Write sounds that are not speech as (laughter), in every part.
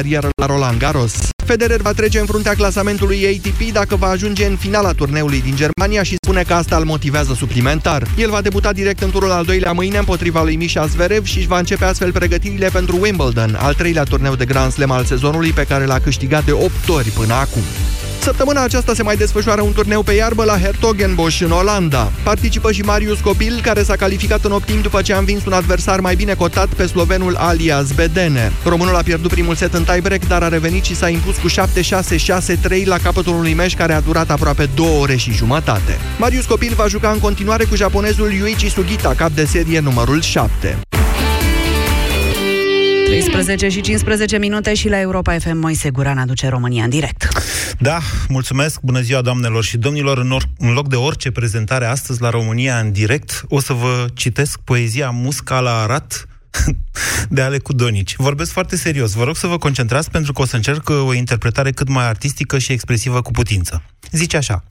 carieră la Roland Garros. Federer va trece în fruntea clasamentului ATP dacă va ajunge în finala turneului din Germania și spune că asta îl motivează suplimentar. El va debuta direct în turul al doilea mâine împotriva lui Misha Zverev și își va începe astfel pregătirile pentru Wimbledon, al treilea turneu de Grand Slam al sezonului pe care l-a câștigat de 8 ori până acum. Săptămâna aceasta se mai desfășoară un turneu pe iarbă la Hertogenbosch în Olanda. Participă și Marius Copil, care s-a calificat în optim după ce a învins un adversar mai bine cotat pe slovenul Alias Bedene. Românul a pierdut primul set în tiebreak, dar a revenit și s-a impus cu 7-6-6-3 la capătul unui meci care a durat aproape două ore și jumătate. Marius Copil va juca în continuare cu japonezul Yuichi Sugita, cap de serie numărul 7. 13 și 15 minute și la Europa FM Moise Guran aduce România în direct. Da, mulțumesc, bună ziua doamnelor și domnilor. În, or- în loc de orice prezentare astăzi la România în direct, o să vă citesc poezia Musca la Arat (laughs) de Ale Cudonici. Vorbesc foarte serios. Vă rog să vă concentrați pentru că o să încerc o interpretare cât mai artistică și expresivă cu putință. Zice așa.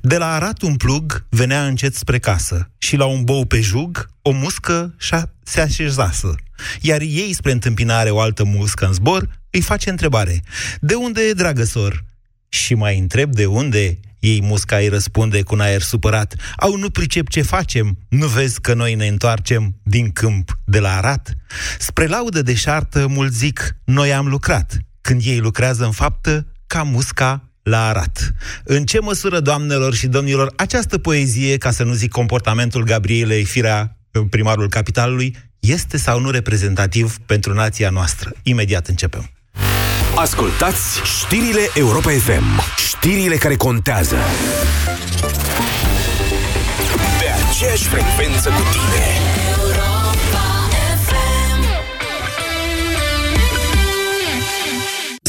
De la Arat un plug venea încet spre casă și la un bou pe jug o muscă se așezasă. Iar ei, spre întâmpinare o altă muscă în zbor, îi face întrebare. De unde e, dragă sor? Și mai întreb de unde ei musca îi răspunde cu un aer supărat. Au, nu pricep ce facem, nu vezi că noi ne întoarcem din câmp de la Arat? Spre laudă de șartă, mult zic, noi am lucrat. Când ei lucrează în faptă, ca musca la Arat. În ce măsură, doamnelor și domnilor, această poezie, ca să nu zic comportamentul Gabrielei Firea, primarul capitalului, este sau nu reprezentativ pentru nația noastră? Imediat începem. Ascultați știrile Europa FM. Știrile care contează. Pe aceeași frecvență cu tine.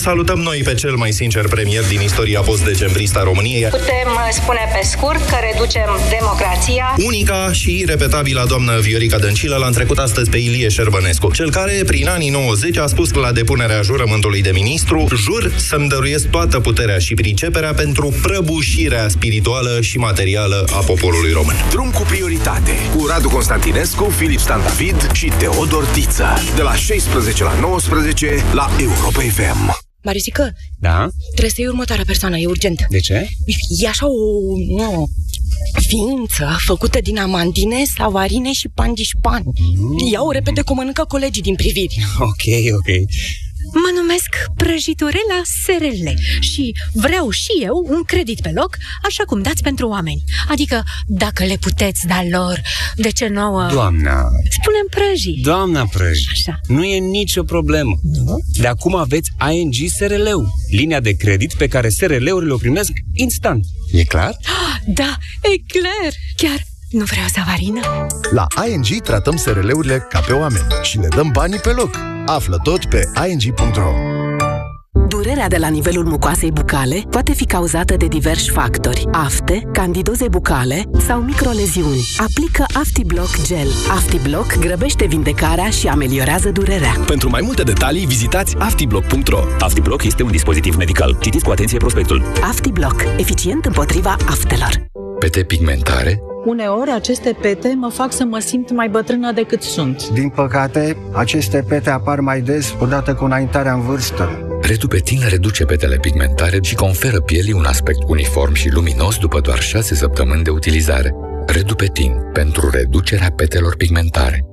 Salutăm noi pe cel mai sincer premier din istoria post-decembrista României. Putem uh, spune pe scurt că reducem democrația. Unica și repetabilă doamnă Viorica Dăncilă l-a trecut astăzi pe Ilie Șerbănescu, cel care, prin anii 90, a spus la depunerea jurământului de ministru, jur să-mi dăruiesc toată puterea și priceperea pentru prăbușirea spirituală și materială a poporului român. Drum cu prioritate, cu Radu Constantinescu, Filip Stan David și Teodor Tiță. De la 16 la 19 la Europa FM. Marisică? Da? Trebuie să iei următoarea persoană, e urgent. De ce? E așa o... Nu, ființă făcută din amandine, savarine și pandișpan. Mm. Ia-o repede cum mănâncă colegii din priviri. Ok, ok. Mă numesc Prăjiturela SRL și vreau și eu un credit pe loc, așa cum dați pentru oameni. Adică, dacă le puteți da lor, de ce nouă... Doamna... Spunem prăji. Doamna prăji, Așa. nu e nicio problemă. Nu? De acum aveți ING SRL-ul, linia de credit pe care SRL-urile o primesc instant. E clar? (gasps) Da, e clar. Chiar nu vreau savarină. La ING tratăm SRL-urile ca pe oameni și le dăm banii pe loc. Află tot pe ing.ro Durerea de la nivelul mucoasei bucale poate fi cauzată de diversi factori. Afte, candidoze bucale sau microleziuni. Aplică AftiBlock Gel. AftiBlock grăbește vindecarea și ameliorează durerea. Pentru mai multe detalii, vizitați aftiblock.ro. Aftiblock este un dispozitiv medical. Citiți cu atenție prospectul. AftiBlock. Eficient împotriva aftelor. Pete pigmentare? Uneori aceste pete mă fac să mă simt mai bătrână decât sunt. Din păcate, aceste pete apar mai des odată cu înaintarea în vârstă. Redupetin reduce petele pigmentare și conferă pielii un aspect uniform și luminos după doar 6 săptămâni de utilizare. Redupetin, pentru reducerea petelor pigmentare.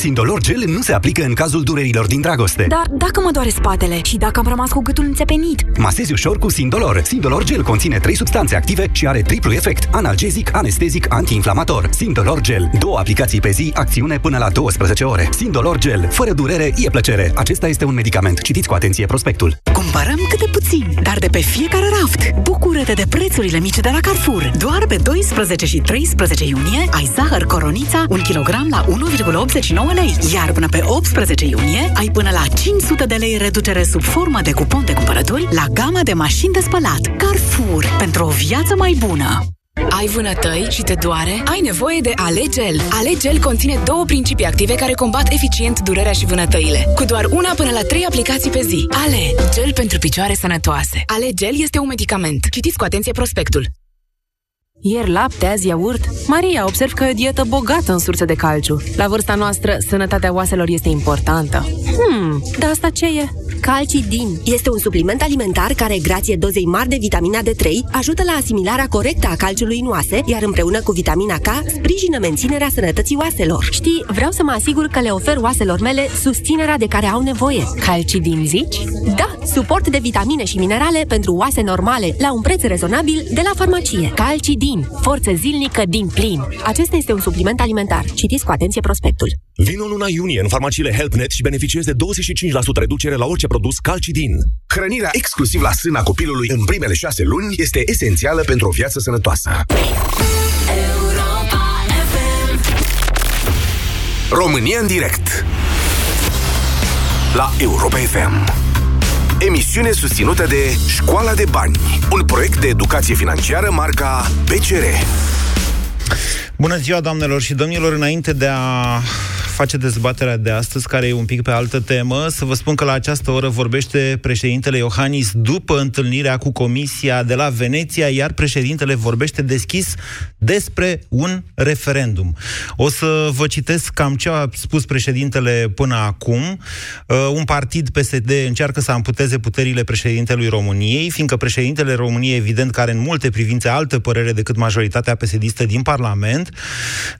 Sindolor Gel nu se aplică în cazul durerilor din dragoste. Dar dacă mă doare spatele și dacă am rămas cu gâtul înțepenit? Masezi ușor cu Sindolor. Sindolor Gel conține trei substanțe active și are triplu efect. Analgezic, anestezic, antiinflamator. Sindolor Gel. Două aplicații pe zi, acțiune până la 12 ore. Sindolor Gel. Fără durere, e plăcere. Acesta este un medicament. Citiți cu atenție prospectul. Cumpărăm câte puțin, dar de pe fiecare raft. Bucură-te de prețurile mici de la Carrefour. Doar pe 12 și 13 iunie ai zahăr coronița 1 kg la 1,89 99 lei. Iar până pe 18 iunie ai până la 500 de lei reducere sub formă de cupon de cumpărături la gama de mașini de spălat. Carrefour. Pentru o viață mai bună. Ai vânătăi și te doare? Ai nevoie de Alegel. Alegel conține două principii active care combat eficient durerea și vânătăile. Cu doar una până la trei aplicații pe zi. Ale, gel pentru picioare sănătoase. Alegel este un medicament. Citiți cu atenție prospectul. Ieri lapte, azi iaurt. Maria, observ că e o dietă bogată în surse de calciu. La vârsta noastră, sănătatea oaselor este importantă. Hmm, dar asta ce e? Calcidin este un supliment alimentar care, grație dozei mari de vitamina D3, ajută la asimilarea corectă a calciului în oase, iar împreună cu vitamina K, sprijină menținerea sănătății oaselor. Știi, vreau să mă asigur că le ofer oaselor mele susținerea de care au nevoie. Calcidin, zici? Da, suport de vitamine și minerale pentru oase normale, la un preț rezonabil de la farmacie. Calcidin, forță zilnică din plin. Acesta este un supliment alimentar. Citiți cu atenție prospectul. Vino luna iunie în farmaciile HelpNet și beneficiezi de 25% reducere la orice produs Calcidin. Hrănirea exclusiv la sâna copilului în primele șase luni este esențială pentru o viață sănătoasă. România în direct La Europa FM Emisiune susținută de Școala de Bani Un proiect de educație financiară marca PCR Bună ziua, doamnelor și domnilor! Înainte de a face dezbaterea de astăzi, care e un pic pe altă temă, să vă spun că la această oră vorbește președintele Iohannis după întâlnirea cu Comisia de la Veneția, iar președintele vorbește deschis despre un referendum. O să vă citesc cam ce a spus președintele până acum. Uh, un partid PSD încearcă să amputeze puterile președintelui României, fiindcă președintele României, evident, care în multe privințe altă părere decât majoritatea psd din Parlament,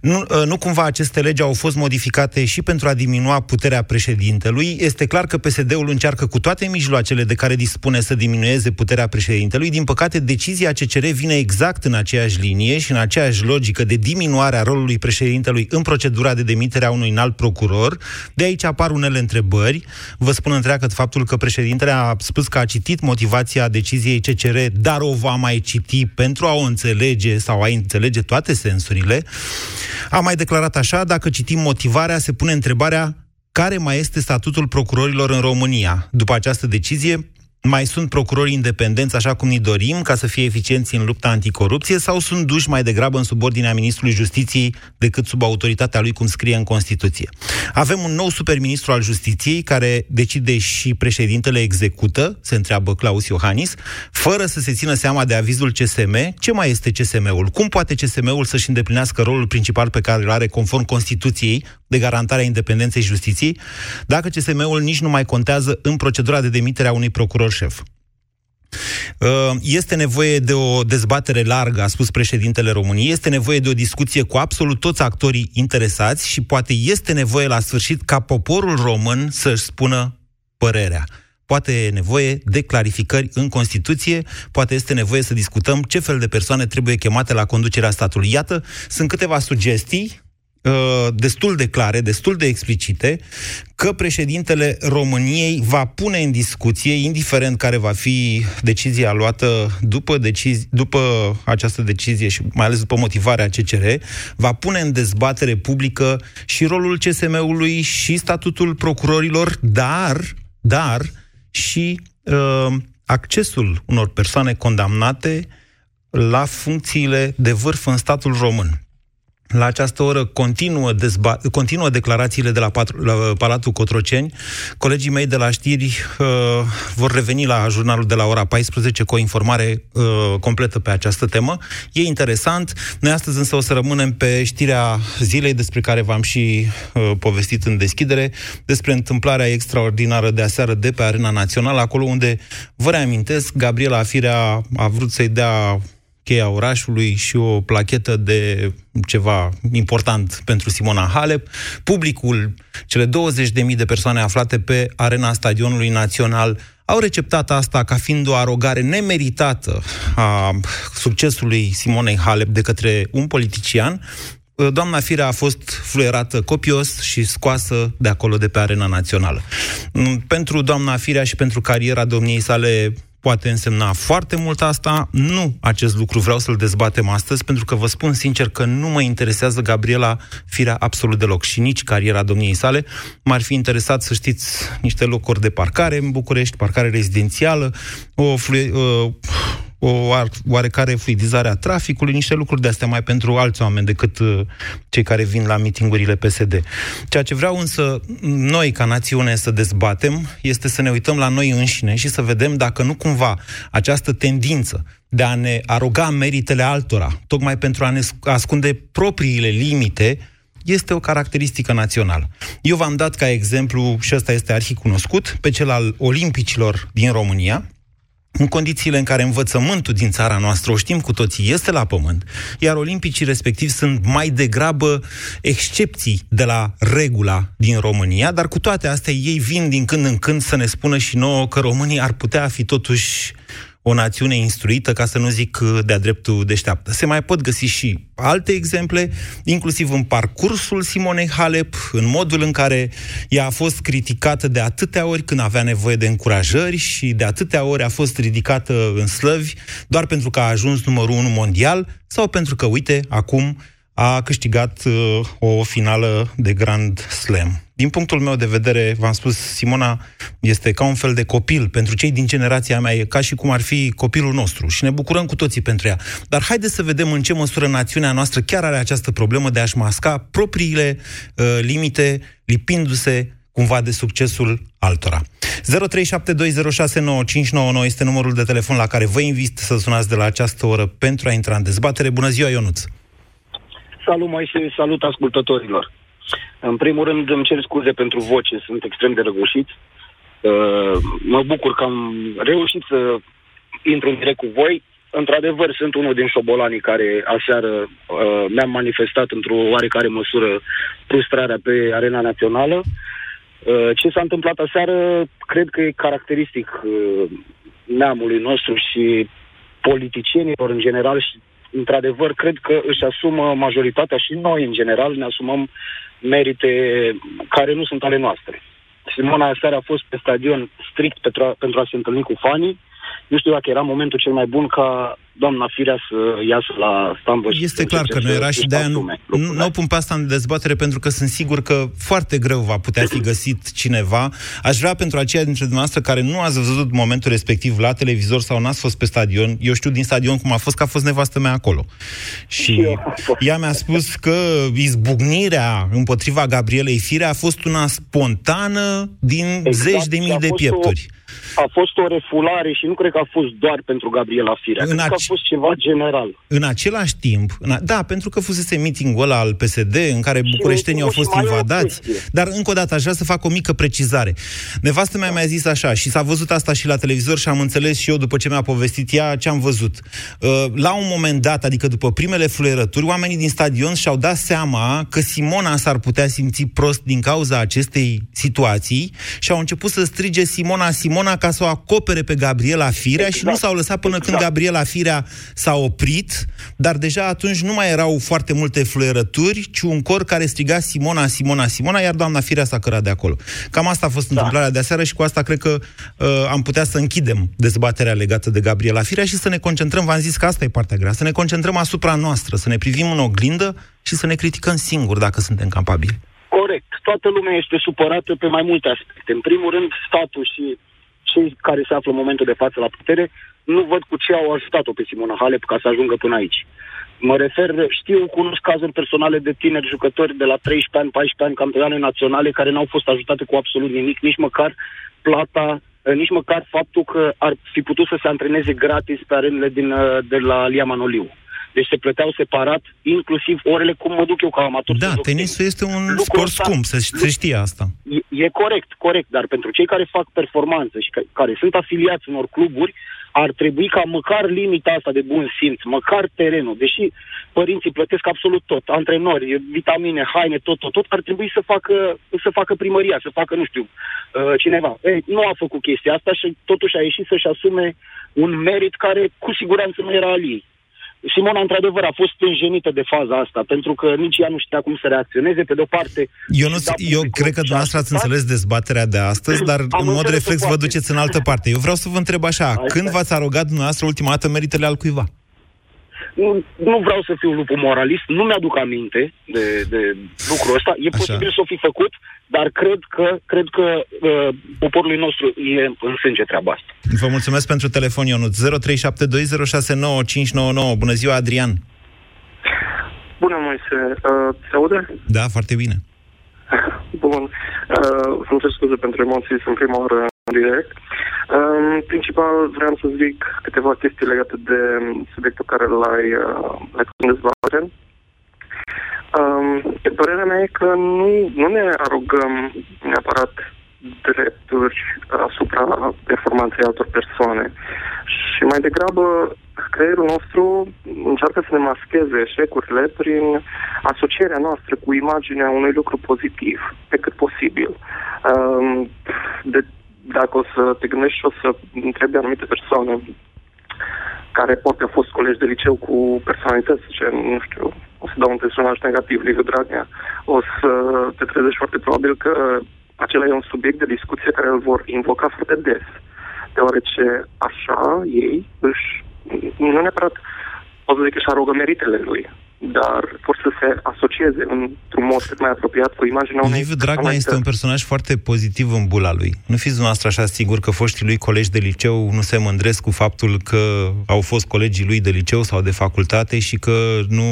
nu, uh, nu cumva aceste legi au fost modificate și pentru a diminua puterea președintelui. Este clar că PSD-ul încearcă cu toate mijloacele de care dispune să diminueze puterea președintelui. Din păcate, decizia CCR vine exact în aceeași linie și în aceeași logică de diminuare a rolului președintelui în procedura de demitere a unui înalt procuror. De aici apar unele întrebări. Vă spun întreagă faptul că președintele a spus că a citit motivația deciziei CCR, dar o va mai citi pentru a o înțelege sau a înțelege toate sensurile. A mai declarat așa, dacă citim motivarea, se pune întrebarea care mai este statutul procurorilor în România. După această decizie, mai sunt procurori independenți așa cum ni dorim, ca să fie eficienți în lupta anticorupție, sau sunt duși mai degrabă în subordinea Ministrului Justiției decât sub autoritatea lui, cum scrie în Constituție. Avem un nou superministru al Justiției care decide și președintele execută, se întreabă Claus Iohannis, fără să se țină seama de avizul CSM. Ce mai este CSM-ul? Cum poate CSM-ul să-și îndeplinească rolul principal pe care îl are conform Constituției de garantarea independenței justiției, dacă CSM-ul nici nu mai contează în procedura de demitere a unui procuror șef. Uh, este nevoie de o dezbatere largă, a spus președintele României, este nevoie de o discuție cu absolut toți actorii interesați și poate este nevoie la sfârșit ca poporul român să-și spună părerea. Poate e nevoie de clarificări în Constituție, poate este nevoie să discutăm ce fel de persoane trebuie chemate la conducerea statului. Iată, sunt câteva sugestii Uh, destul de clare, destul de explicite, că președintele României va pune în discuție, indiferent care va fi decizia luată după, decizi, după această decizie și mai ales după motivarea CCR, va pune în dezbatere publică și rolul CSM-ului și statutul procurorilor, dar, dar și uh, accesul unor persoane condamnate la funcțiile de vârf în statul român. La această oră continuă, dezba- continuă declarațiile de la, patru, la Palatul Cotroceni. Colegii mei de la știri uh, vor reveni la jurnalul de la ora 14 cu o informare uh, completă pe această temă. E interesant. Noi astăzi însă o să rămânem pe știrea zilei despre care v-am și uh, povestit în deschidere, despre întâmplarea extraordinară de aseară de pe Arena Națională, acolo unde, vă reamintesc, Gabriela Firea a vrut să-i dea cheia orașului și o plachetă de ceva important pentru Simona Halep. Publicul, cele 20.000 de persoane aflate pe arena stadionului național, au receptat asta ca fiind o arogare nemeritată a succesului Simonei Halep de către un politician, doamna Firea a fost fluierată copios și scoasă de acolo, de pe arena națională. Pentru doamna Firea și pentru cariera domniei sale poate însemna foarte mult asta. Nu acest lucru vreau să-l dezbatem astăzi, pentru că vă spun sincer că nu mă interesează Gabriela Firea absolut deloc și nici cariera domniei sale. M-ar fi interesat să știți niște locuri de parcare în București, parcare rezidențială, o, flu- uh, o oarecare fluidizare a traficului, niște lucruri de-astea mai pentru alți oameni decât uh, cei care vin la mitingurile PSD. Ceea ce vreau însă noi, ca națiune, să dezbatem este să ne uităm la noi înșine și să vedem dacă nu cumva această tendință de a ne aroga meritele altora, tocmai pentru a ne ascunde propriile limite, este o caracteristică națională. Eu v-am dat ca exemplu, și ăsta este arhicunoscut, pe cel al olimpicilor din România, în condițiile în care învățământul din țara noastră, o știm cu toții, este la pământ, iar olimpicii respectiv sunt mai degrabă excepții de la regula din România, dar cu toate astea ei vin din când în când să ne spună și nouă că România ar putea fi totuși o națiune instruită, ca să nu zic uh, de-a dreptul deșteaptă. Se mai pot găsi și alte exemple, inclusiv în parcursul Simonei Halep, în modul în care ea a fost criticată de atâtea ori când avea nevoie de încurajări și de atâtea ori a fost ridicată în slăvi doar pentru că a ajuns numărul 1 mondial sau pentru că, uite, acum a câștigat uh, o finală de Grand Slam. Din punctul meu de vedere, v-am spus, Simona este ca un fel de copil. Pentru cei din generația mea e ca și cum ar fi copilul nostru și ne bucurăm cu toții pentru ea. Dar haideți să vedem în ce măsură națiunea noastră chiar are această problemă de a-și masca propriile uh, limite, lipindu-se cumva de succesul altora. 0372069599 este numărul de telefon la care vă invit să sunați de la această oră pentru a intra în dezbatere. Bună ziua, Ionuț! Salut, mai și salut ascultătorilor! În primul rând îmi cer scuze pentru voce, sunt extrem de răgușit. Uh, mă bucur că am reușit să intru în direct cu voi. Într-adevăr, sunt unul din șobolanii care aseară uh, mi-am manifestat într-o oarecare măsură frustrarea pe arena națională. Uh, ce s-a întâmplat aseară, cred că e caracteristic uh, neamului nostru și politicienilor în general și într-adevăr, cred că își asumă majoritatea și noi, în general, ne asumăm merite care nu sunt ale noastre. Simona aseară a fost pe stadion strict pentru a, pentru a se întâlni cu fanii. Nu știu dacă era momentul cel mai bun ca doamna Firea să iasă la stambăș. Este clar că nu era și de-aia nu, nu, nu o pun pe asta în dezbatere pentru că sunt sigur că foarte greu va putea fi găsit cineva. Aș vrea pentru aceia dintre dumneavoastră care nu ați văzut momentul respectiv la televizor sau n-ați fost pe stadion, eu știu din stadion cum a fost, că a fost nevastă mea acolo. Și ea mi-a spus că izbucnirea împotriva Gabrielei Firea a fost una spontană din exact, zeci de mii de piepturi. O a fost o refulare și nu cred că a fost doar pentru Gabriela Firea. În cred ac- că a fost ceva general. În același timp, în a- da, pentru că fusese meeting-ul ăla al PSD în care bucureștenii au fost invadați. Dar încă o dată aș vrea să fac o mică precizare. Nevastă mea da. mi-a zis așa și s-a văzut asta și la televizor și am înțeles și eu după ce mi-a povestit ea ce am văzut. Uh, la un moment dat, adică după primele fluierături, oamenii din stadion și-au dat seama că Simona s-ar putea simți prost din cauza acestei situații și au început să strige Simona, Simona ca să o acopere pe Gabriela Firea exact. și nu s-au lăsat până exact. când Gabriela Firea s-a oprit, dar deja atunci nu mai erau foarte multe fluierături, ci un cor care striga Simona, Simona, Simona, iar doamna Firea s-a cărat de acolo. Cam asta a fost da. întâmplarea de aseară și cu asta cred că uh, am putea să închidem dezbaterea legată de Gabriela Firea și să ne concentrăm, v-am zis că asta e partea grea, să ne concentrăm asupra noastră, să ne privim în oglindă și să ne criticăm singuri dacă suntem capabili. Corect. Toată lumea este supărată pe mai multe aspecte. În primul rând, statul și cei care se află în momentul de față la putere nu văd cu ce au ajutat-o pe Simona Halep ca să ajungă până aici. Mă refer, știu, cunosc cazuri personale de tineri jucători de la 13 ani, 14 ani, campioane naționale, care n-au fost ajutate cu absolut nimic, nici măcar plata, eh, nici măcar faptul că ar fi putut să se antreneze gratis pe arenele din, eh, de la Lia Manoliu. Deci se plăteau separat, inclusiv orele cum mă duc eu ca amator. Da, tenisul este un Lucrul sport ăsta, scump, să, se știe asta. E, e corect, corect, dar pentru cei care fac performanță și ca, care sunt afiliați unor cluburi, ar trebui ca măcar limita asta de bun simț, măcar terenul, deși părinții plătesc absolut tot, antrenori, vitamine, haine, tot, tot, tot, ar trebui să facă, să facă primăria, să facă, nu știu, uh, cineva. Ei, nu a făcut chestia asta și totuși a ieșit să-și asume un merit care cu siguranță nu era al ei. Simona, într-adevăr, a fost înjenită de faza asta, pentru că nici ea nu știa cum să reacționeze. Pe de-o parte... Eu, nu, eu cred că dumneavoastră ați înțeles dezbaterea de astăzi, dar Am în mod înțeles-o reflex vă foarte. duceți în altă parte. Eu vreau să vă întreb așa, Hai, când stai. v-ați arogat dumneavoastră ultima dată meritele al cuiva? Nu, nu vreau să fiu lupul moralist, nu mi-aduc aminte de, de lucrul ăsta. E Așa. posibil să o fi făcut, dar cred că, cred că uh, poporului nostru e în sânge treaba asta. Vă mulțumesc pentru telefon, Ionut. 0372069599. Bună ziua, Adrian. Bună, Moise. Uh, se aude? Da, foarte bine. Bun. Uh, îmi cer scuze pentru emoții, sunt prima oară în direct. Uh, în principal, vreau să zic câteva chestii legate de subiectul care l-ai, uh, l-ai pus în dezbatere. Um, părerea mea e că nu, nu ne arogăm neapărat drepturi asupra performanței altor persoane. Și mai degrabă, creierul nostru încearcă să ne mascheze eșecurile prin asocierea noastră cu imaginea unui lucru pozitiv, pe cât posibil. Um, de, dacă o să te gândești și o să întrebi anumite persoane care poate au fost colegi de liceu cu personalități, ce, nu știu, o să dau un personaj negativ, Liviu Dragnea, o să te trezești foarte probabil că acela e un subiect de discuție care îl vor invoca foarte des, deoarece așa ei își, nu neapărat o să zic că își arogă meritele lui, dar vor să se asocieze într-un mod cât mai apropiat cu imaginea unei Liviu Dragnea este un personalități. personaj foarte pozitiv în bula lui. Nu fiți dumneavoastră așa sigur că foștii lui colegi de liceu nu se mândresc cu faptul că au fost colegii lui de liceu sau de facultate și că nu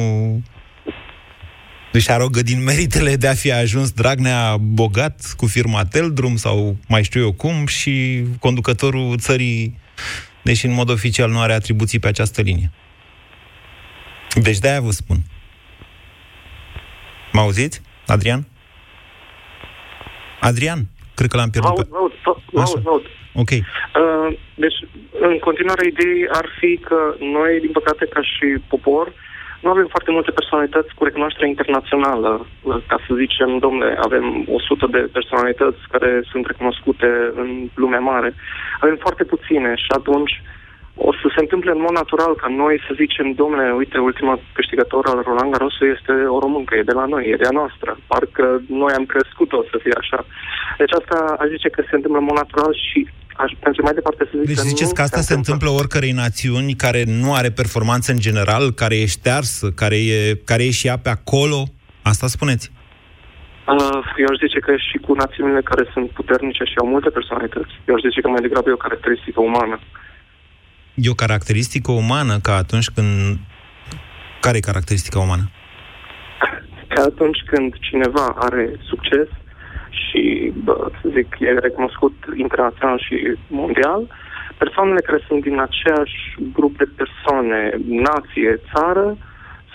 își arogă din meritele de a fi ajuns Dragnea bogat cu firma Teldrum sau mai știu eu cum și conducătorul țării, deși în mod oficial nu are atribuții pe această linie. Deci de-aia vă spun. Mă auziți, Adrian? Adrian? Cred că l-am pierdut Aud, pe... aud, aud, aud, aud. Ok. Uh, deci, în continuare, ideii ar fi că noi, din păcate, ca și popor, nu avem foarte multe personalități cu recunoaștere internațională. Uh, Ca să zicem, domnule, avem 100 de personalități care sunt recunoscute în lumea mare. Avem foarte puține și atunci o să se întâmple în mod natural ca noi să zicem, domnule, uite, ultima câștigător al Roland Garros este o româncă, e de la noi, e de a noastră. Parcă noi am crescut-o să fie așa. Deci asta aș zice că se întâmplă în mod natural și aș merge mai departe să zic Deci că ziceți nu că asta se întâmplă oricărei națiuni care nu are performanță în general, care e ștearsă, care e, care e și ea pe acolo? Asta spuneți? Uh, eu aș zice că și cu națiunile care sunt puternice și au multe personalități. Eu aș zice că mai degrabă e o caracteristică umană. E o caracteristică umană ca atunci când... Care e caracteristica umană? Că atunci când cineva are succes și, bă, să zic, e recunoscut internațional și mondial, persoanele care sunt din aceeași grup de persoane, nație, țară,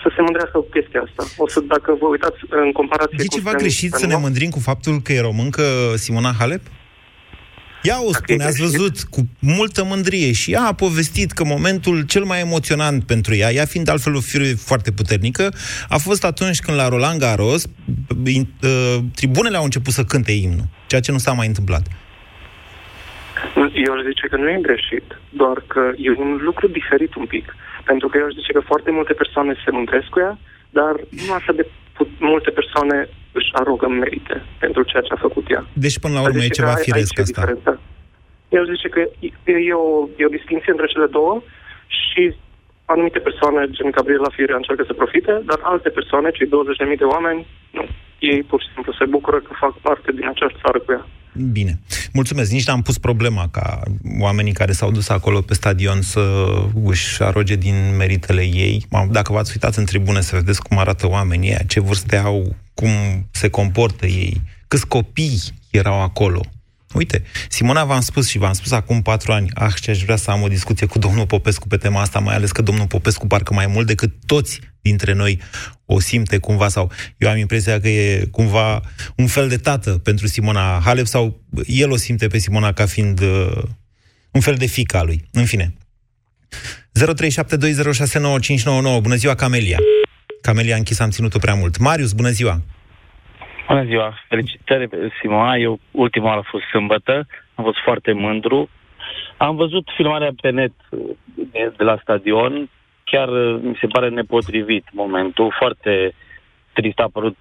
să se mândrească cu chestia asta. O să, dacă vă uitați în comparație E cu... ceva Stan- greșit să ne Stanov- mândrim cu faptul că e româncă Simona Halep? Ea o spune, ați văzut, cu multă mândrie și ea a povestit că momentul cel mai emoționant pentru ea, ea fiind altfel o fire foarte puternică, a fost atunci când la Roland Garros in- uh, tribunele au început să cânte imnul, ceea ce nu s-a mai întâmplat. Eu aș zice că nu e greșit, doar că e un lucru diferit un pic. Pentru că eu aș zice că foarte multe persoane se mândresc cu ea, dar nu așa de pu- multe persoane își arogă merite pentru ceea ce a făcut ea. Deci, până la Aș urmă, e zice ceva că ai- firesc aici e asta. diferența. Eu aș zice că e, e, o, e o distinție între cele două și anumite persoane, gen Gabriela Firea, încearcă să profite, dar alte persoane, cei 20.000 de oameni, nu. Ei pur și simplu se bucură că fac parte din aceeași țară cu ea. Bine. Mulțumesc. Nici n-am pus problema ca oamenii care s-au dus acolo pe stadion să își aroge din meritele ei. M-am- Dacă v-ați uitat în tribune să vedeți cum arată oamenii ăia, ce vârste au, cum se comportă ei, câți copii erau acolo. Uite, Simona v-am spus și v-am spus acum patru ani, ah, ce aș vrea să am o discuție cu domnul Popescu pe tema asta, mai ales că domnul Popescu parcă mai mult decât toți dintre noi o simte cumva sau eu am impresia că e cumva un fel de tată pentru Simona Halep sau el o simte pe Simona ca fiind uh, un fel de fica lui. În fine. 0372069599. Bună ziua, Camelia. Camelia a închis, am ținut-o prea mult. Marius, bună ziua. Bună ziua, felicitări Simona, eu ultima oară a fost sâmbătă, am fost foarte mândru. Am văzut filmarea pe net de, de la stadion, chiar uh, mi se pare nepotrivit momentul. Foarte trist a părut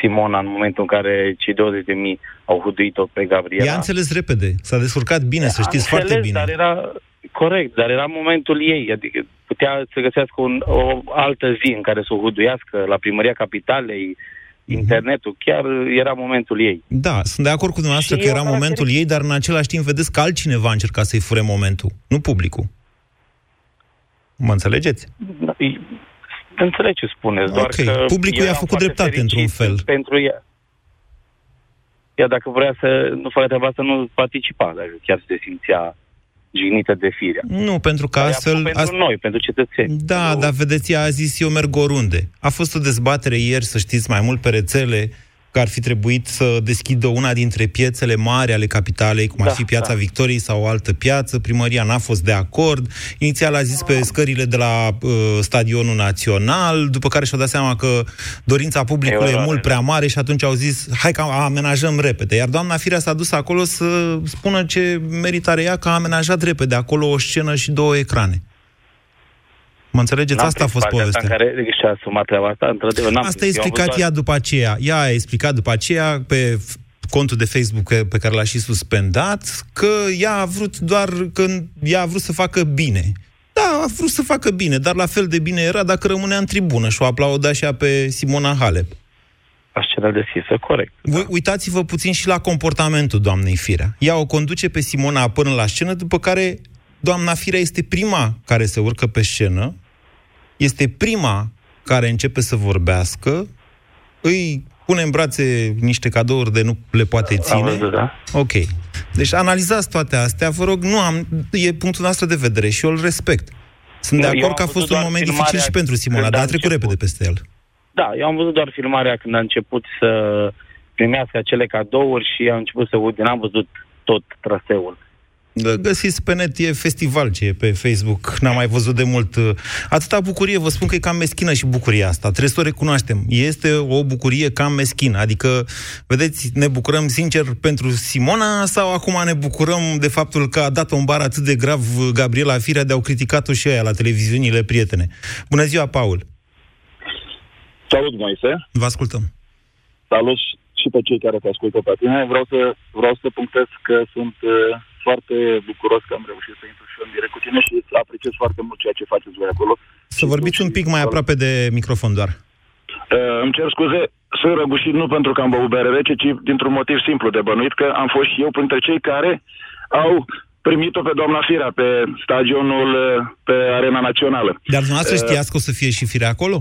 Simona în momentul în care cei 20 de mii au huduit-o pe Gabriela. Ea a înțeles repede, s-a descurcat bine, să știți Am foarte înțeles, bine. Dar era corect, dar era momentul ei, adică putea să găsească un, o altă zi în care să o huduiască la primăria capitalei, Mhm. Internetul, chiar era momentul ei. Da, sunt de acord cu dumneavoastră Și că eu era am momentul ei, dar în același timp vedeți că altcineva a încercat să-i fure momentul, nu publicul. Mă înțelegeți? Înțeleg ce spuneți, doar Ok, că... publicul eu i-a eram făcut foarte dreptate într-un fericit fel. Pentru ea. Ea dacă vrea să nu facă treaba asta, nu participa, dacă chiar se simțea jignită de firea. Nu, pentru că Dar ea a astfel... făcut pentru ast- noi, pentru cetățeni. Da, dar vedeți, ea a zis, eu merg oriunde. A fost o dezbatere ieri, să știți, mai mult pe rețele, că ar fi trebuit să deschidă una dintre piețele mari ale capitalei, cum ar Da, fi Piața da. Victoriei sau o altă piață. Primăria n-a fost de acord. Inițial a zis pe scările de la uh, Stadionul Național, după care și-au dat seama că dorința publicului e Eroare. mult prea mare și atunci au zis, hai că amenajăm repede. Iar doamna Firea s-a dus acolo să spună ce merită are ea, că a amenajat repede acolo o scenă și două ecrane. Mă înțelegeți? N-am Asta a prins fost partea asta povestea. în care și-a asumat treaba asta, într-adevăr, n-am Asta a prins. Eu am explicat văzut ea după aceea. Ea a explicat după aceea pe f- contul de Facebook pe- pe care l-a și suspendat că ea a vrut doar că ea a vrut să facă bine. Da, a vrut să facă bine, dar la fel de bine era dacă rămânea în tribună și o aplauda și ea pe Simona Halep. Ascenă deschisă, corect. Voi uitați-vă puțin și la comportamentul doamnei Firea. Ea o conduce pe Simona până la scenă, după care doamna Firea este prima care se urcă pe scenă, este prima care începe să vorbească, îi pune în brațe niște cadouri de nu le poate ține. văzut, da. Ok. Deci analizați toate astea, vă rog, nu am, e punctul nostru de vedere și eu îl respect. Sunt Nu, de eu acord am că a văzut fost un doar moment filmarea dificil și pentru Simona, când dar a a trecut început. repede peste el. Da, eu am văzut doar filmarea când a început să primească acele cadouri și a început să ud, n-am văzut tot traseul. Gă- Găsiți pe net, e festival ce e pe Facebook, n-am mai văzut de mult. Atâta bucurie, vă spun că e cam meschină și bucuria asta, trebuie să o recunoaștem. Este o bucurie cam meschină, adică, vedeți, ne bucurăm sincer pentru Simona sau acum ne bucurăm de faptul că a dat un bar atât de grav Gabriela Firea de au criticat-o și aia la televiziunile prietene. Bună ziua, Paul! Salut, Moise. Vă ascultăm. Salut și- și pe cei care te ascultă pe tine. Vreau să, vreau să punctez că sunt uh, foarte bucuros că am reușit să intru și eu în direct cu tine și îți apreciez foarte mult ceea ce faceți voi acolo. Să vorbiți un pic mai aproape de microfon doar. Uh, îmi cer scuze, sunt răgușit nu pentru că am băut bere rece, ci dintr-un motiv simplu de bănuit că am fost și eu printre cei care au primit-o pe doamna Firea pe stadionul, uh, pe Arena Națională. Dar dumneavoastră Uh, știați că o să fie și Firea acolo?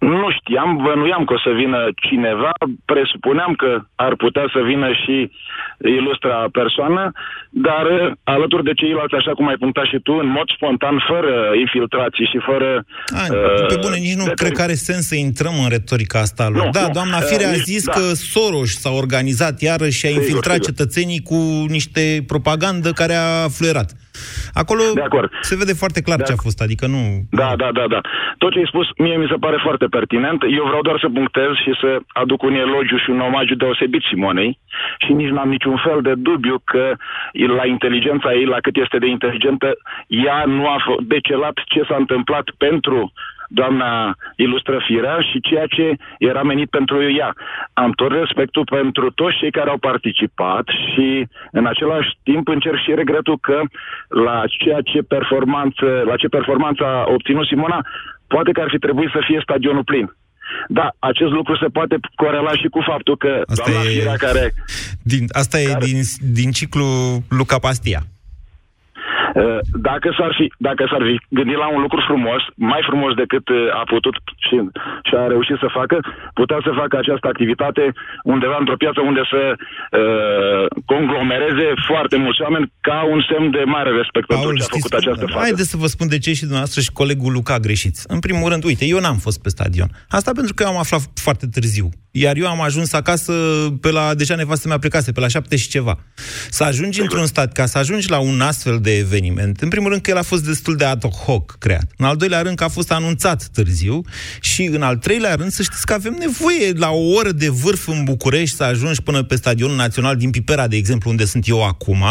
Nu știam, bănuiam că o să vină cineva, presupuneam că ar putea să vină și ilustra persoană, dar uh, alături de ceilalți, așa cum ai punctat și tu, în mod spontan, fără infiltrații și fără... A, uh, pe bune, nici nu de- cred că are sens să intrăm în retorica asta lor. Nu, da, nu. doamna Uh, Fire a nici- zis da. că Soros s-a organizat iarăși și a Sigur, infiltrat sigur. cetățenii cu niște propagandă care a fluierat. Acolo De acord. se vede foarte clar ce a fost, adică nu... Da, da, da, da. Tot ce ai spus, mie mi se pare foarte pertinent. Eu vreau doar să punctez și să aduc un elogiu și un omagiu deosebit Simonei și nici n-am niciun fel de dubiu că la inteligența ei, la cât este de inteligentă, ea nu a f- decelat ce s-a întâmplat pentru doamna ilustră firea și ceea ce era menit pentru ea. Am tot respectul pentru toți cei care au participat și în același timp încerc și regretul că la ceea ce performanță, la ce performanță a obținut Simona, poate că ar fi trebuit să fie stadionul plin. Da, acest lucru se poate corela și cu faptul că Asta doamna e- Firea care Din, asta e din, din ciclu Luca Pastia. Uh, Dacă s-ar fi, dacă s-ar fi gândit la un lucru frumos, mai frumos decât uh, a putut și, și a reușit să facă, putea să facă această activitate undeva într-o piață unde să uh, conglomereze foarte mulți oameni ca un semn de mare respect pentru ce a făcut această fată. Haideți să vă spun de ce și dumneavoastră și colegul Luca greșiți. În primul rând, uite, eu n-am fost pe stadion. Asta pentru că eu am aflat foarte târziu. Iar eu am ajuns acasă pe la, deja nevastă mea plecase, pe la șapte și ceva. Să ajungi într-un stat, ca să ajungi la un astfel de eveniment, în primul rând că el a fost destul de ad hoc creat. În al doilea rând că a fost anunțat târziu și în al treilea rând să știți că avem nevoie la o oră de vârf în București să ajungi până pe stadionul național din Pipera, de exemplu, unde sunt eu acum,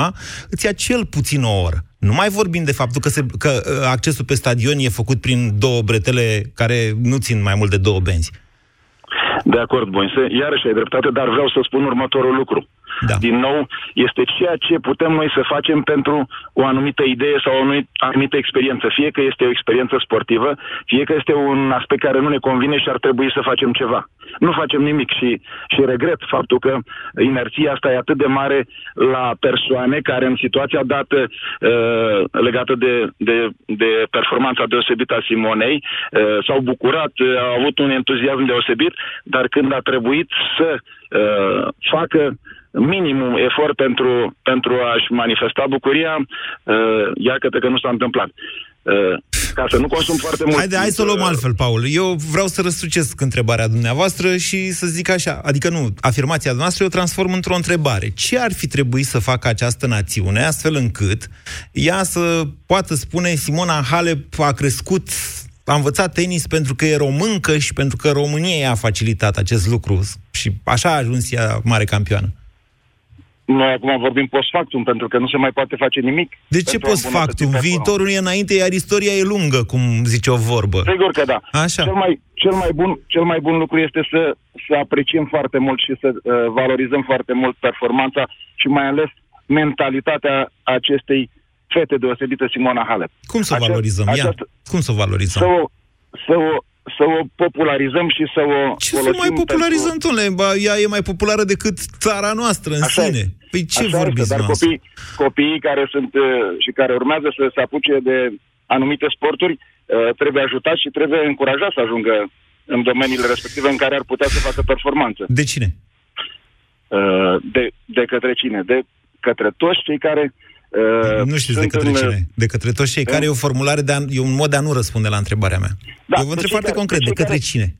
îți ia cel puțin o oră. Nu mai vorbim de faptul că, se, că uh, accesul pe stadion e făcut prin două bretele care nu țin mai mult de două benzi. De acord, Boinse, iarăși ai dreptate, dar vreau să spun următorul lucru. Da. Din nou, este ceea ce putem noi să facem pentru o anumită idee sau o anumită experiență. Fie că este o experiență sportivă, fie că este un aspect care nu ne convine și ar trebui să facem ceva. Nu facem nimic și, și regret faptul că inerția asta e atât de mare la persoane care în situația dată uh, legată de, de, de performanța deosebită a Simonei uh, s-au bucurat, uh, au avut un entuziasm deosebit, dar când a trebuit să uh, facă minimum efort pentru, pentru a-și manifesta bucuria, uh, iată că nu s-a întâmplat. Uh, ca să nu consum foarte mult. Haide, hai să o luăm uh, altfel, Paul. Eu vreau să răsucesc întrebarea dumneavoastră și să zic așa, adică nu, afirmația noastră eu o transform într-o întrebare. Ce ar fi trebuit să facă această națiune astfel încât ea să poată spune Simona Halep a crescut a învățat tenis pentru că e româncă și pentru că România i-a facilitat acest lucru și așa a ajuns ea mare campioană. Noi acum vorbim post factum, pentru că nu se mai poate face nimic. De ce post factum? Viitorul e înainte, iar istoria e lungă, cum zice o vorbă. Sigur că da. Așa. Cel mai, cel mai, bun, cel mai bun lucru este să, să apreciem foarte mult și să uh, valorizăm foarte mult performanța și mai ales mentalitatea acestei fete deosebită Simona Halep. Cum să o valorizăm? Ia, cum să o valorizăm? Să o, să o să o popularizăm și să o Ce să mai popularizăm, pentru... domnule? Ea e mai populară decât țara noastră în Așa sine. Păi ce Așa vorbiți este, dar copii, copiii care sunt uh, și care urmează să se apuce de anumite sporturi uh, trebuie ajutați și trebuie încurajați să ajungă în domeniile respective în care ar putea să facă performanță. De cine? Uh, de, de către cine? De către toți cei care uh, Uh, nu știți de către în... cine. De către toți cei care e o formulare de a, e un mod de a nu răspunde la întrebarea mea. Da, Eu vă întreb foarte care, concret, de, de către care, cine?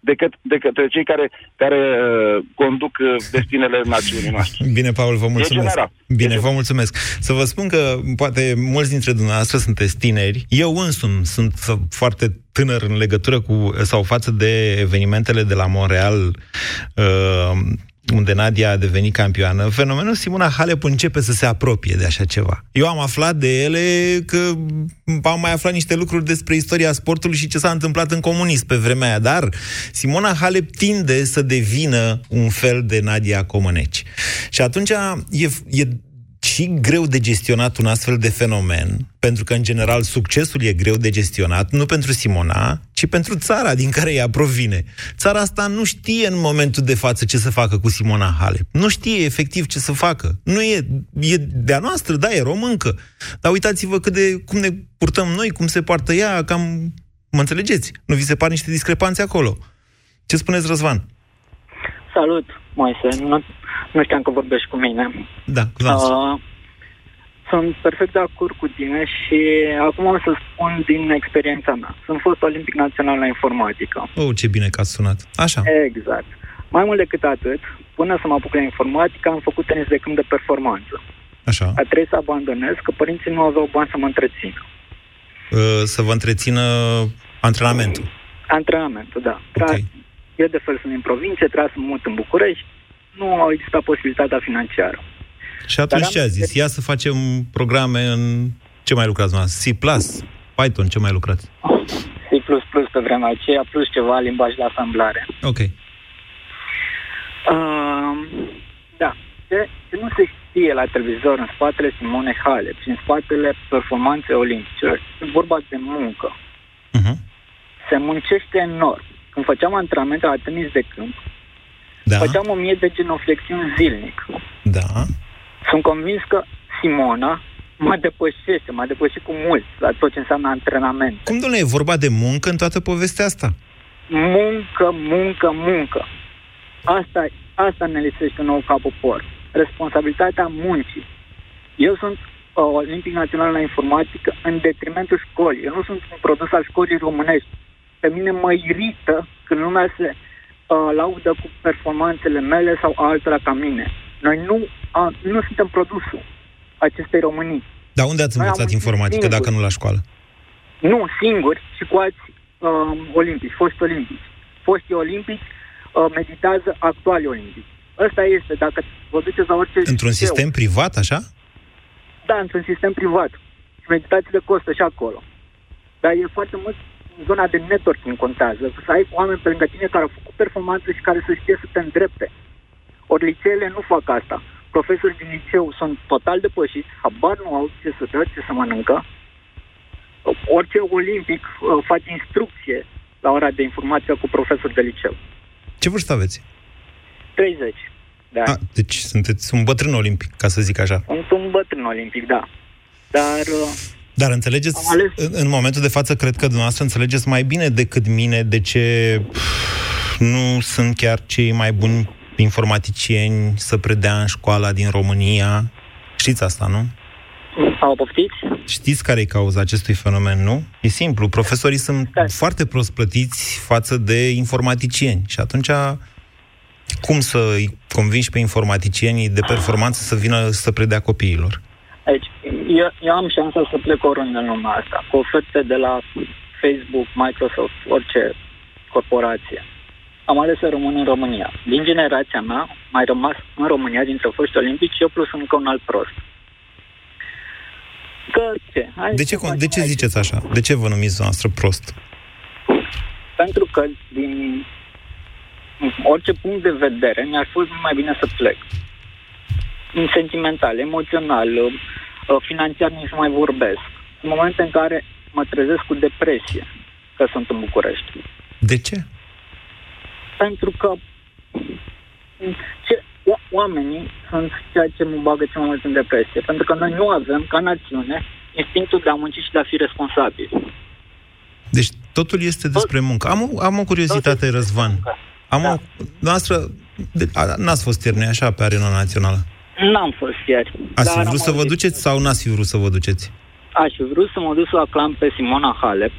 De, că, de către cei care, care uh, conduc uh, destinele națiunii noastre. (laughs) Bine, Paul, vă mulțumesc. Bine, vă mulțumesc. Să vă spun că poate mulți dintre dumneavoastră sunteți tineri. Eu însumi sunt foarte tânăr în legătură cu sau față de evenimentele de la Montreal uh, unde Nadia a devenit campioană, fenomenul Simona Halep începe să se apropie de așa ceva. Eu am aflat de ele că am mai aflat niște lucruri despre istoria sportului și ce s-a întâmplat în comunism pe vremea aia, dar Simona Halep tinde să devină un fel de Nadia Comăneci. Și atunci e, e și greu de gestionat un astfel de fenomen, pentru că, în general, succesul e greu de gestionat, nu pentru Simona, ci pentru țara din care ea provine. Țara asta nu știe în momentul de față ce să facă cu Simona Halep. Nu știe efectiv ce să facă. Nu e, e de-a noastră, da, e româncă. Dar uitați-vă cât de, cum ne purtăm noi, cum se poartă ea, cam... Mă înțelegeți? Nu vi se par niște discrepanțe acolo? Ce spuneți, Răzvan? Salut, Moise. Nu, nu știam că vorbești cu mine. Da, uh, Sunt perfect de acord cu tine și acum am să spun din experiența mea. Sunt fost olimpic național la informatică. Oh, ce bine că ați sunat. Așa. Exact. Mai mult decât atât, până să mă apuc la informatică, am făcut tenis de câmp de performanță. Așa. A trebuit să abandonez, că părinții nu aveau bani să mă întrețină. Uh, să vă întrețină antrenamentul. Antrenamentul, da. Okay. Eu de fel sunt în provincie, trebuia să mă mut în București, nu au existat posibilitatea financiară. Și atunci ce a zis? Ia să facem programe în... Ce mai lucrați noastră? C++, Python, ce mai lucrați? C++ pe vremea aceea, plus ceva limbaj de asamblare. Ok. Uh, da. Ce, ce nu se știe la televizor în spatele Simone Halep și în spatele performanței olimpice, e vorba de muncă. Uh-huh. Se muncește enorm. Când făceam antrenamente la tenis de câmp, da. Făceam o mie de genoflexiuni zilnic. Da. Sunt convins că Simona mă depășește, m-a depășit cu mult la tot ce înseamnă antrenament. Cum, domnule, e vorba de muncă în toată povestea asta? Muncă, muncă, muncă. Asta, asta ne lisește nou ca popor. Responsabilitatea muncii. Eu sunt uh, olimpic național la informatică în detrimentul școlii. Eu nu sunt un produs al școlii românești. Pe mine mă irită când lumea se uh, laudă cu performanțele mele sau altora ca mine. Noi nu, uh, nu suntem produsul acestei Românii. Dar unde ați învățat informatică singuri. dacă nu la școală? Nu, singuri și cu alți uh, olimpici, foști olimpici. Foștii olimpici uh, meditează actuali olimpici. Ăsta este, dacă vă duceți la orice... Într-un sistem privat, așa? Da, într-un sistem privat. meditațiile costă și acolo. Dar e foarte mult zona de networking contează, să ai oameni pe lângă tine care au făcut performanță și care să știe să te îndrepte. Ori liceele nu fac asta. Profesorii din liceu sunt total depășiți, habar nu au ce să dea, ce să mănâncă. Orice olimpic uh, face instrucție la ora de informație cu profesori de liceu. Ce vârstă aveți? 30. Da. A, deci sunteți un bătrân olimpic, ca să zic așa. Sunt un bătrân olimpic, da. Dar uh, dar înțelegeți, în, în momentul de față, cred că dumneavoastră înțelegeți mai bine decât mine de ce nu sunt chiar cei mai buni informaticieni să predea în școala din România. Știți asta, nu? Au poftiți? Știți care e cauza acestui fenomen, nu? E simplu. Profesorii sunt da. foarte prost plătiți față de informaticieni. Și atunci, cum să îi convingi pe informaticienii de performanță să vină să predea copiilor? Aici, eu, eu am șansa să plec oriunde în lumea asta, cu oferte de la Facebook, Microsoft, orice corporație. Am ales să rămân în România. Din generația mea, mai rămas în România dintre foști olimpici, eu plus încă un alt prost. Că ce? Hai de ce, de ce ziceți așa? De ce vă numiți noastră prost? Pentru că din orice punct de vedere mi-ar fost mai bine să plec. Sentimental, emoțional, Uh, financiar nici nu mai vorbesc. În momente în care mă trezesc cu depresie că sunt în București. De ce? Pentru că ce, oamenii sunt ceea ce mă bagă cel mai mult în depresie. Pentru că noi nu avem, ca națiune, instinctul de a munci și de a fi responsabil. Deci totul este despre muncă. Am o, am o curiozitate, Răzvan. Am da. o... Noastră, n-ați fost ieri, așa, pe arena națională? N-am fost ieri. Ați fi vrut să vă duceți sau n-ați fi vrut să vă duceți? Aș fi vrut să mă duc să aclam pe Simona Halep,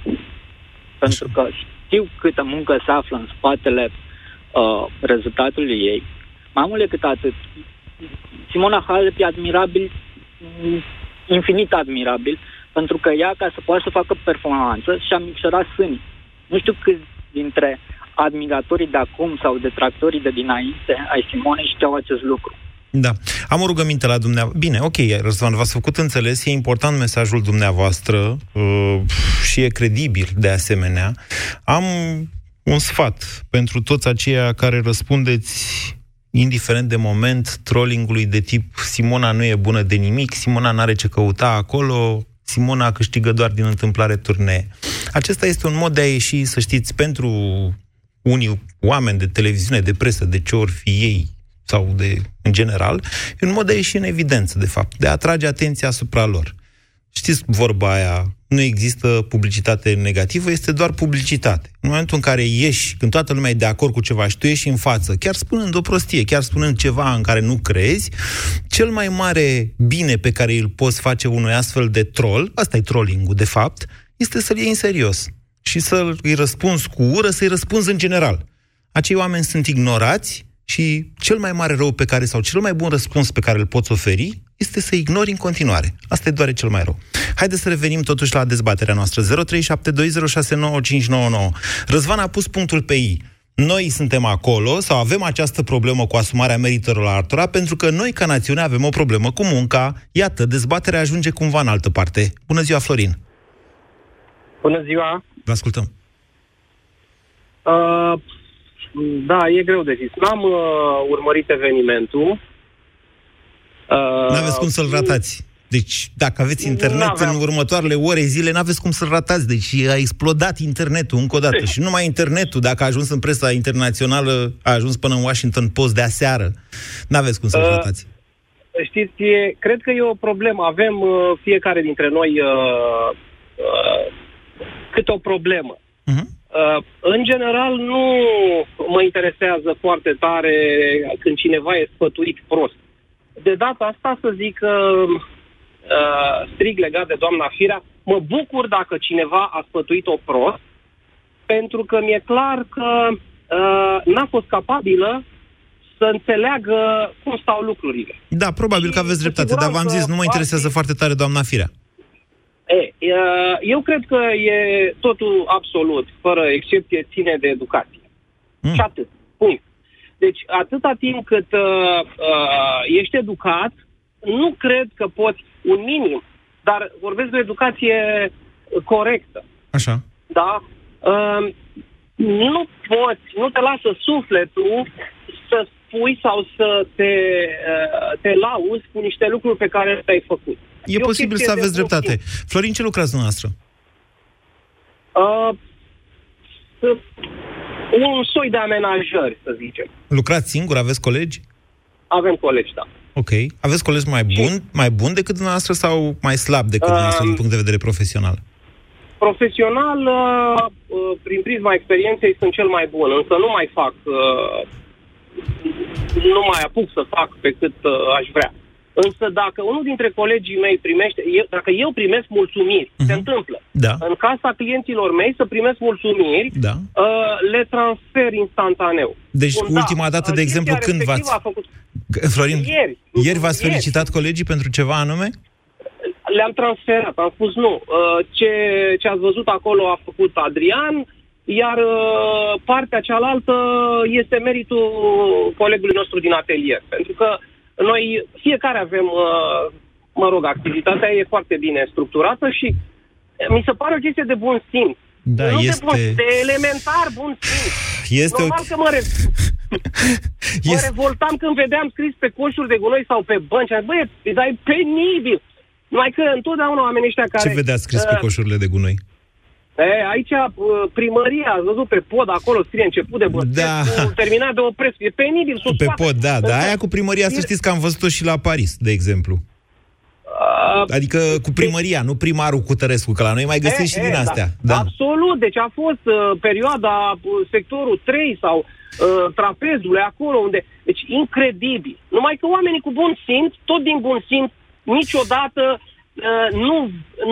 pentru că știu câtă muncă se află în spatele uh, rezultatului ei. Mai mult decât atât, Simona Halep e admirabil, infinit admirabil, pentru că ea, ca să poată să facă performanță, și-a micșorat sânii. Nu știu câți dintre admiratorii de acum sau detractorii de dinainte ai Simonei știau acest lucru. Da. Am o rugăminte la dumneavoastră. Bine, ok, Răzvan, v-ați făcut înțeles, e important mesajul dumneavoastră uh, și e credibil de asemenea. Am un sfat pentru toți aceia care răspundeți indiferent de moment, trollingului de tip Simona nu e bună de nimic, Simona n-are ce căuta acolo, Simona câștigă doar din întâmplare turnee. Acesta este un mod de a ieși, să știți, pentru unii oameni de televiziune, de presă, de ce ori fi ei, sau de, în general, e un mod de a ieși în evidență, de fapt, de a atrage atenția asupra lor. Știți vorba aia, nu există publicitate negativă, este doar publicitate. În momentul în care ieși, când toată lumea e de acord cu ceva și tu ieși în față, chiar spunând o prostie, chiar spunând ceva în care nu crezi, cel mai mare bine pe care îl poți face unui astfel de troll, asta e trolling de fapt, este să-l iei în serios și să-i răspunzi cu ură, să-i răspunzi în general. Acei oameni sunt ignorați, și cel mai mare rău pe care, sau cel mai bun răspuns pe care îl poți oferi, este să ignori în continuare. Asta e doar cel mai rău. Haideți să revenim totuși la dezbaterea noastră. 0372069599. Răzvan a pus punctul pe I. Noi suntem acolo sau avem această problemă cu asumarea meritelor altora pentru că noi, ca națiune, avem o problemă cu munca. Iată, dezbaterea ajunge cumva în altă parte. Bună ziua, Florin! Bună ziua! Vă ascultăm! Uh, da, e greu de zis. N-am uh, urmărit evenimentul. Uh, n-aveți cum să-l ratați. Deci, dacă aveți internet n-aveam. în următoarele ore, zile, n-aveți cum să-l ratați. Deci a explodat internetul încă o dată. Și numai internetul, dacă a ajuns în presa internațională, a ajuns până în Washington Post de aseară. N-aveți cum să-l uh, ratați. Știți, e, cred că e o problemă. Avem uh, fiecare dintre noi uh, uh, cât o problemă. Uh-huh. Uh, în general, nu mă interesează foarte tare când cineva e sfătuit prost. De data asta, să zic uh, uh, strig legat de doamna Firea, mă bucur dacă cineva a sfătuit-o prost, pentru că mi-e clar că uh, n-a fost capabilă să înțeleagă cum stau lucrurile. Da, probabil că aveți dreptate, dar v-am zis, nu mă interesează foarte tare doamna Firea. E, eu cred că e totul absolut, fără excepție, ține de educație. Mm. Și atât. Punct. Deci, atâta timp cât uh, uh, ești educat, nu cred că poți un minim dar vorbesc de o educație corectă. Așa. Da? Uh, nu poți, nu te lasă sufletul să spui sau să te, uh, te lauzi cu niște lucruri pe care le-ai făcut. E, e posibil să aveți dreptate. Florin, ce lucrați dumneavoastră? Uh, un soi de amenajări, să zicem. Lucrați singur? Aveți colegi? Avem colegi, da. Ok. Aveți colegi mai buni, mai buni decât dumneavoastră sau mai slab decât uh, dumneavoastră din punct de vedere profesional? Profesional, uh, uh, prin prisma experienței, sunt cel mai bun, însă nu mai fac, uh, nu mai apuc să fac pe cât aș vrea. Însă dacă unul dintre colegii mei primește, eu, dacă eu primesc mulțumiri, uh-huh. se întâmplă. Da. În casa clienților mei să primesc mulțumiri, da. uh, le transfer instantaneu. Deci Bun, ultima da, dată, de exemplu, când v-ați... făcut... Florin, ieri. Ieri v-ați ieri. felicitat colegii pentru ceva anume? Le-am transferat, am spus nu. Uh, ce, ce ați văzut acolo a făcut Adrian, iar uh, partea cealaltă este meritul colegului nostru din atelier. Pentru că noi, fiecare avem, uh, mă rog, activitatea e foarte bine structurată și mi se pare o chestie de bun simț. Da, nu este... de, bun, de elementar bun simț. Este Normal o... că mă, re... (laughs) mă este... revoltam când vedeam scris pe coșuri de gunoi sau pe bănci. Băi, dar e penibil. Numai că întotdeauna oamenii ăștia care... Ce vedeați scris uh, pe coșurile de gunoi? E, aici primăria, ați văzut pe pod, acolo scrie început de băsesc, Da. terminat de opresc. E penibil să o Pe scoată. pod, da, da. Aia cu primăria, să E- știți că am văzut-o și la Paris, de exemplu. Adică cu primăria, nu primarul cu Tărescu, că la noi mai găsim E, și e, din da. astea. Da. Absolut, deci a fost uh, perioada uh, sectorul 3 sau uh, trapezului acolo unde... Deci incredibil. Numai că oamenii cu bun simț, tot din bun simț, niciodată uh, nu,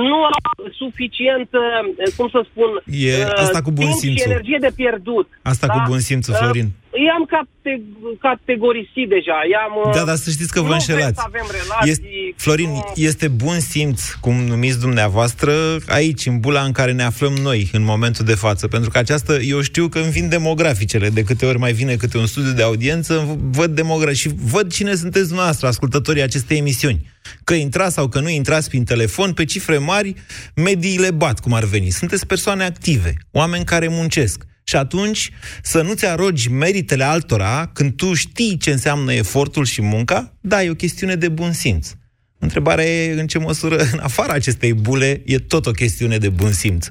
nu au suficient, uh, cum să spun, E asta cu bun timp și simțul. energie de pierdut. Asta cu bun simțul, Uh, Florin. I-am cate- categorisit deja. I-am, uh, Da, dar să știți că vă nu înșelați. vrem să avem relații. Este, Florin, este bun simț, cum numiți dumneavoastră, aici, în bula în care ne aflăm noi, în momentul de față. Pentru că această, eu știu că îmi vin demograficele, de câte ori mai vine câte un studiu de audiență, văd demografi și văd cine sunteți dumneavoastră, ascultătorii acestei emisiuni. Că intrați sau că nu intrați prin telefon, pe cifre mari, mediile bat, cum ar veni. Sunteți persoane active, oameni care muncesc. Și atunci să nu-ți arogi meritele altora când tu știi ce înseamnă efortul și munca, da, e o chestiune de bun simț. Întrebarea e în ce măsură, în afara acestei bule, e tot o chestiune de bun simț.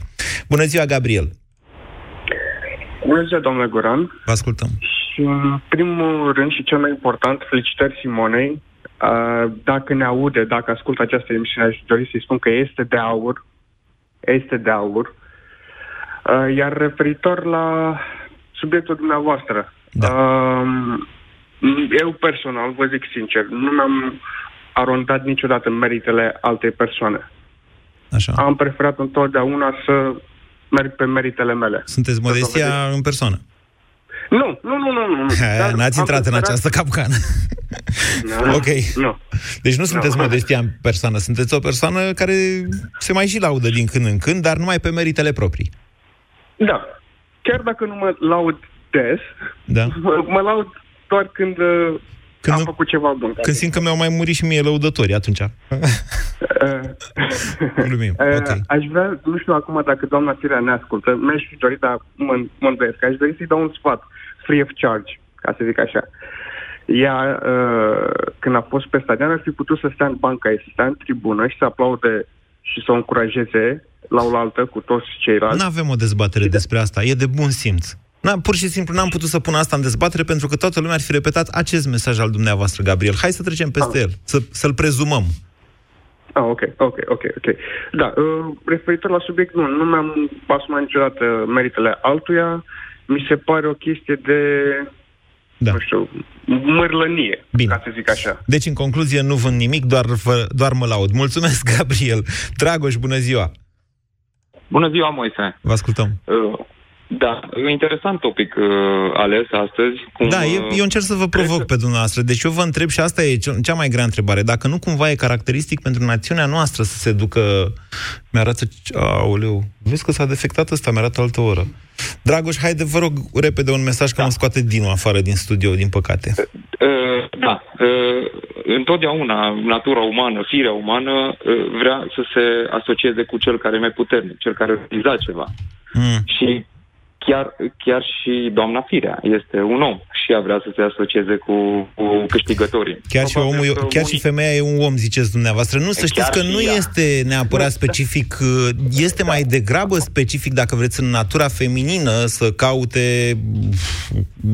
Bună ziua, Gabriel! Bună ziua, domnule Goran. Vă ascultăm. Și în primul rând și cel mai important, felicitări Simonei. Uh, Dacă ne aude, dacă ascultă această emisiune, aș dori să-i spun că este de aur. Este de aur. Uh, Iar referitor la subiectul dumneavoastră, da. eu personal, vă zic sincer, nu mi-am arondat niciodată meritele altei persoane. Așa. Am preferat întotdeauna să merg pe meritele mele. Sunteți modestia în persoană. Nu, nu, nu, nu. nu. (laughs) Dar N-ați am intrat în preferat- această capcană. Nu, (laughs) ok. Nu. Deci nu sunteți Nu. modestia în persoană, sunteți o persoană care se mai și laudă din când în când, dar numai pe meritele proprii. Da. Chiar dacă nu mă laud des, Da. mă, (laughs) mă laud doar când, uh, Când am nu- făcut ceva bun. Când simt că mi-au mai murit și mie lăudătorii atunci. (laughs) (laughs) Glumim, Uh, ok. Aș vrea, nu știu acum dacă doamna Sirea ne ascultă, mi-aș fi dorit, dar mă, mă îndoiesc, aș dori să-i dau un sfat, free of charge, ca să zic așa. Ea, uh, când a fost pe stadion, ar fi putut să stea în banca ei, să stea în tribună și să aplaude și să o încurajeze la oaltă cu toți ceilalți. Nu avem o dezbatere despre asta, e de bun simț. Na, pur și simplu n-am putut să pun asta în dezbatere pentru că toată lumea ar fi repetat acest mesaj al dumneavoastră, Gabriel. Hai să trecem peste el, să, să-l prezumăm. Ah, ok, ok, ok, ok. Da, uh, referitor la subiect, nu, nu mi-am asumat niciodată meritele altuia. Mi se pare o chestie de, da. nu știu, mărlănie, Bine. ca să zic așa. Deci, în concluzie, nu vând nimic, doar, vă, doar mă laud. Mulțumesc, (laughs) Gabriel. Dragoș, bună ziua! Bună ziua, Moise. Vă ascultăm. Uh, Da, e un interesant topic uh, ales astăzi. Cum, Da, uh, eu, eu încerc să vă provoc pe dumneavoastră. Deci eu vă întreb și asta e cea cea mai grea întrebare. Dacă nu cumva e caracteristic pentru națiunea noastră să se ducă... Mi-arată... Aoleu, vezi că s-a defectat ăsta, mi-arată altă oră. Dragoș, haide, vă rog, repede un mesaj că mă scoate Dinu afară din studio, din păcate. Uh, da, uh, întotdeauna natura umană, firea umană, uh, vrea să se asocieze cu cel care e mai puternic, cel care realiza ceva. Mm. Și chiar, chiar și doamna Firea este un om și ea vrea să se asocieze cu, cu câștigătorii. Chiar și, omul, chiar unii... și femeia e un om, ziceți dumneavoastră. Nu, să știți că nu ea. este neapărat specific, este mai degrabă specific, dacă vreți, în natura feminină să caute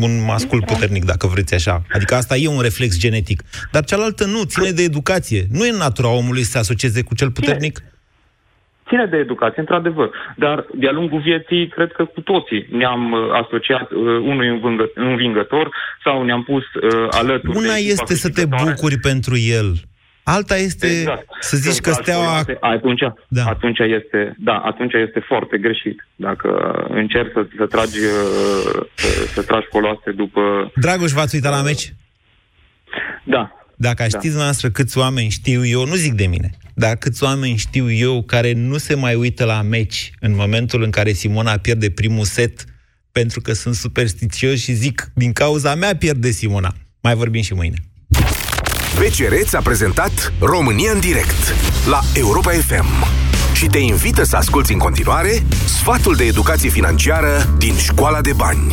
un mascul puternic, dacă vreți așa. Adică asta e un reflex genetic. Dar cealaltă nu, ține de educație. Nu e în natura omului să se asocieze cu cel puternic. Ține de educație, într-adevăr, dar de-a lungul vieții, cred că cu toții ne-am uh, asociat uh, unui învingător sau ne-am pus uh, alături Una de este să te bucuri pentru el. Alta este exact. să zici că steaua... Atunci, da. atunci, este, da, atunci este foarte greșit. Dacă încerci să, să tragi uh, să, să tragi coloase după... Dragoș, v-ați uitat la meci? Da. Dacă știți da. noastră câți oameni știu eu, nu zic de mine, dar câți oameni știu eu care nu se mai uită la meci în momentul în care Simona pierde primul set pentru că sunt superstițios și zic, din cauza mea pierde Simona. Mai vorbim și mâine. BCR a prezentat România în direct la Europa FM și te invită să asculti în continuare sfatul de educație financiară din Școala de Bani.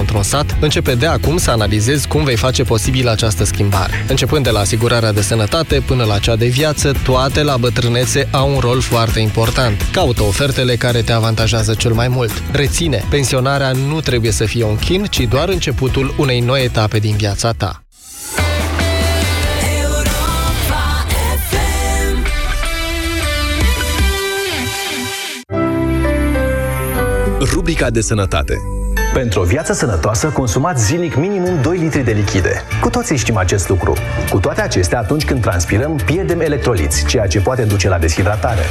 într-un sat, începe de acum să analizezi cum vei face posibil această schimbare. Începând de la asigurarea de sănătate până la cea de viață, toate la bătrânețe au un rol foarte important. Caută ofertele care te avantajează cel mai mult. Reține, pensionarea nu trebuie să fie un chin, ci doar începutul unei noi etape din viața ta. Rubrica de sănătate pentru o viață sănătoasă, consumați zilnic minimum 2 litri de lichide. Cu toții știm acest lucru. Cu toate acestea, atunci când transpirăm, pierdem electroliți, ceea ce poate duce la deshidratare.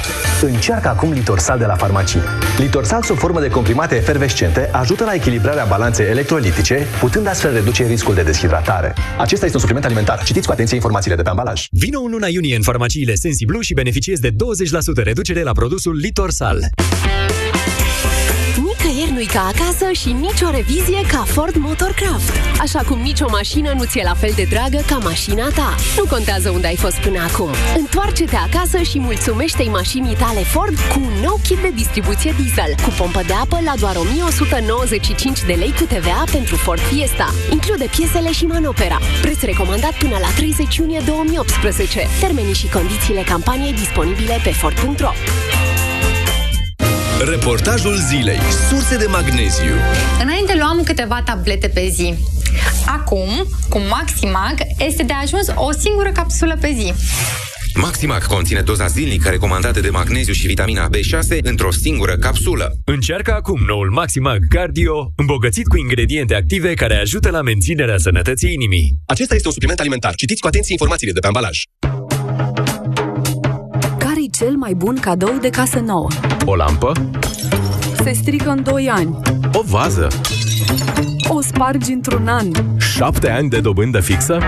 Încearcă acum Litorsal de la farmacii. Litorsal, sub formă de comprimate efervescente, ajută la echilibrarea balanței electrolitice, putând astfel reduce riscul de deshidratare. Acesta este un supliment alimentar. Citiți cu atenție informațiile de pe ambalaj. Vino în luna iunie în farmaciile Sensiblu și beneficiezi de 20% reducere la produsul Litorsal. Nicăieri nu-i ca acasă și nicio revizie ca Ford Motorcraft. Așa cum nicio mașină nu ți-e la fel de dragă ca mașina ta. Nu contează unde ai fost până acum. Întoarce-te acasă și mulțumește-i mașinii tale Ford cu un nou kit de distribuție diesel, cu pompă de apă la doar 1195 de lei cu TVA pentru Ford Fiesta. Include piesele și manopera. Preț recomandat până la 30 iunie 2018. Termenii și condițiile campaniei disponibile pe Ford.ro. Reportajul zilei. Surse de magneziu. Înainte luam câteva tablete pe zi. Acum, cu Maximag, este de ajuns o singură capsulă pe zi. Maximac conține doza zilnică recomandată de magneziu și vitamina B6 într-o singură capsulă. Încearcă acum noul Maximag Cardio, îmbogățit cu ingrediente active care ajută la menținerea sănătății inimii. Acesta este un supliment alimentar. Citiți cu atenție informațiile de pe ambalaj cel mai bun cadou de casă nouă? O lampă? Se strică în 2 ani. O vază? O spargi într-un an. 7 ani de dobândă fixă?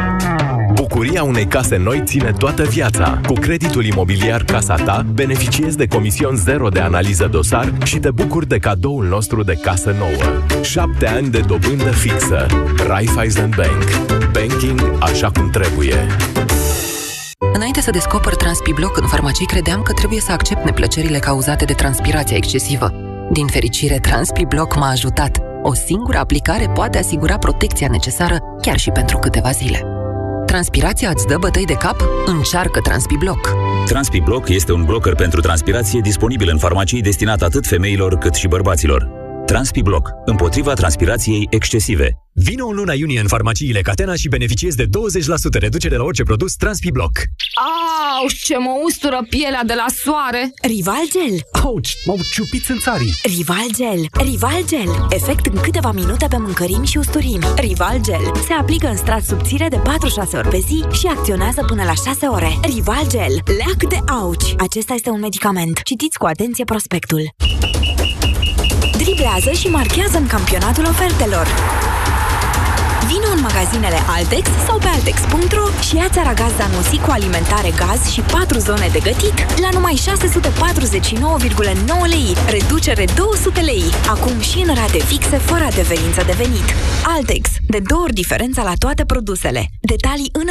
Bucuria unei case noi ține toată viața. Cu creditul imobiliar Casa Ta, beneficiezi de comision zero de analiză dosar și te bucuri de cadoul nostru de casă nouă. 7 ani de dobândă fixă. Raiffeisen Bank. Banking așa cum trebuie. Înainte să descoper Transpibloc în farmacii, credeam că trebuie să accept neplăcerile cauzate de transpirația excesivă. Din fericire, Transpibloc m-a ajutat. O singură aplicare poate asigura protecția necesară chiar și pentru câteva zile. Transpirația îți dă bătăi de cap? Încearcă Transpibloc. Transpibloc este un blocker pentru transpirație disponibil în farmacii destinat atât femeilor cât și bărbaților. TranspiBlock, împotriva transpirației excesive. Vino în luna iunie în farmaciile Catena și beneficiezi de 20% reducere la orice produs TranspiBlock. Au, ce mă ustură pielea de la soare! Rival Gel! Auci, m-au ciupit în țarii! Rival Gel! Rival Gel! Efect în câteva minute pe mâncărimi și usturimi. Rival Gel se aplică în strat subțire de 4-6 ori pe zi și acționează până la 6 ore. Rival Gel. Leac de auci. Acesta este un medicament. Citiți cu atenție prospectul. Driblează și marchează în campionatul ofertelor. Vino în magazinele Altex sau pe altex.ro și ia țara gaz Zanusi cu alimentare gaz și 4 zone de gătit la numai 649,9 lei, reducere 200 lei. Acum și în rate fixe fără adeverință de venit. Altex, de două ori diferența la toate produsele. Detalii în